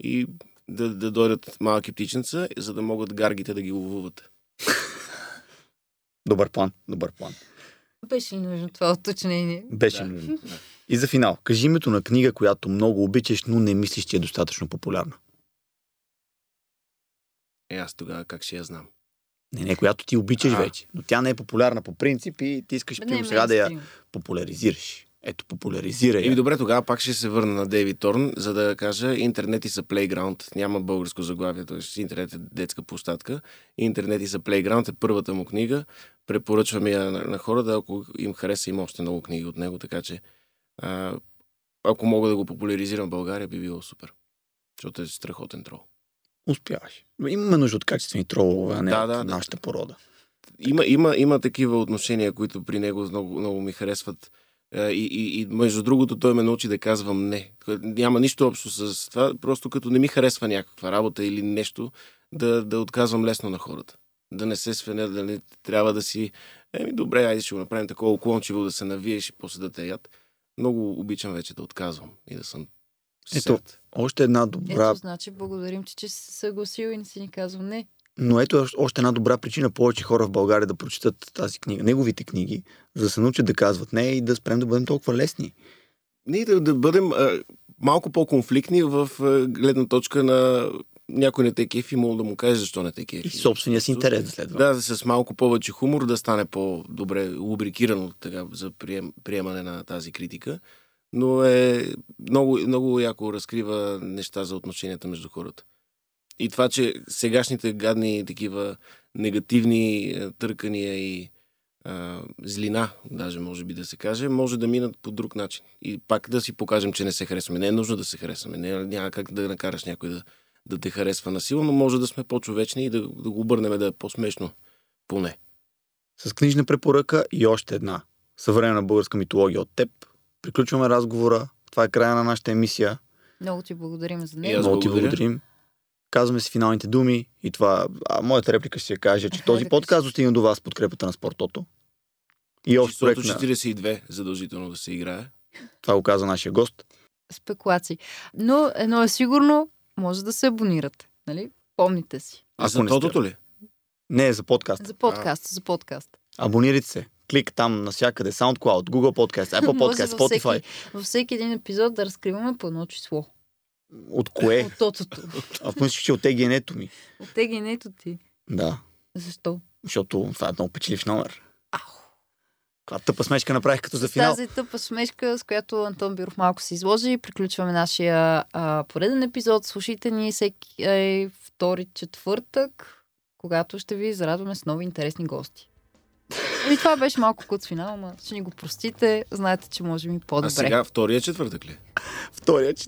и да, да дойдат малки птиченца, за да могат гаргите да ги ловуват. Добър план, добър план. беше ли нужно това уточнение? Беше Да. нужно. И за финал, кажи името на книга, която много обичаш, но не мислиш, че е достатъчно популярна. Е, аз тогава как ще я знам? Не, не, която ти обичаш А. вече, но тя не е популярна по принцип и ти искаш примерно, не, сега да я популяризираш. Ето, популяризирай. Еми я. добре, тогава пак ще се върна на Дейвид Торн, за да кажа интернет и са плейграунд. Няма българско заглавие, т.е. интернет е детска площадка. Интернет и са плейграунд е първата му книга. Препоръчвам я на, на хората, ако им хареса, има още много книги от него, така че а, ако мога да го популяризирам в България, би било супер. Защото е страхотен трол. Успяваш. Имаме нужда от качествени тролове, а не Да, от да, нашата порода. Има, има, има такива отношения, които при него много, много ми харесват. Е, И, и, и между другото, той ме научи да казвам не. Няма нищо общо с това. Просто като не ми харесва някаква работа или нещо, да, да отказвам лесно на хората. Да не се свеня, да не трябва да си... Еми, добре, айде ще го направим такова уклончиво, да се навиеш и после да те яд. Много обичам вече да отказвам и да съм Ето, сет. Още една добра, Ето, значи, благодарим ти, че си се съгласил и не си ни казал не. но ето още- още една добра причина повече хора в България да прочитат тази книга, неговите книги, за да се научат да казват не и да спрем да бъдем толкова лесни. Ние да, да бъдем а, малко по-конфликтни в а, гледна точка на някой не те кефи, мога да му кажеш защо не те кефи. И собствения си интерес да следва. Да, с малко повече хумор да стане по-добре лубрикирано така, за прием, приемане на тази критика. Но е много, много яко разкрива неща за отношенията между хората. И това, че сегашните гадни такива негативни е, търкания и а, злина, даже може би да се каже, може да минат по друг начин. И пак да си покажем, че не се харесваме. Не е нужно да се харесваме. Не, няма как да накараш някой да, да те харесва насилно, но може да сме по-човечни и да, да го обърнем да е по-смешно. Поне. С книжна препоръка и още една. Съвременна българска митология от теб. Приключваме разговора. Това е края на нашата емисия. Много ти благодарим за аз Много ти благодарим. Казваме си финалните думи и това, а моята реплика ще я кажа, че Хайде този да подкаст достигна до вас подкрепата на Спортото. И още проект на... 42 задължително да се играе. Това го каза нашия гост. Спекулации. Но едно е сигурно, може да се абонирате. Нали? Помните си. Ако За тотото ли? Не, за подкаст. За подкаст, за подкаст. Абонирайте се. Клик там навсякъде. SoundCloud, Google Podcast, Apple Podcast, във всеки- Spotify. Във всеки един епизод да разкриваме по едно число. От кое? От тотото. Аз мислих, че от егенето ми. От егенето ти. Да. Защо? Защото това е много печелив номер. Ау. Каква тъпа смешка направих като за финал. тази тъпа смешка, с която Антон Биров малко се изложи, приключваме нашия а, пореден епизод. Слушайте ни всеки е, втори четвъртък, когато ще ви зарадваме с нови интересни гости. И това беше малко куц финал, ама ще ни го простите. Знаете, че може ми А по-добре. сега втория четвъртък ли? Втория, че...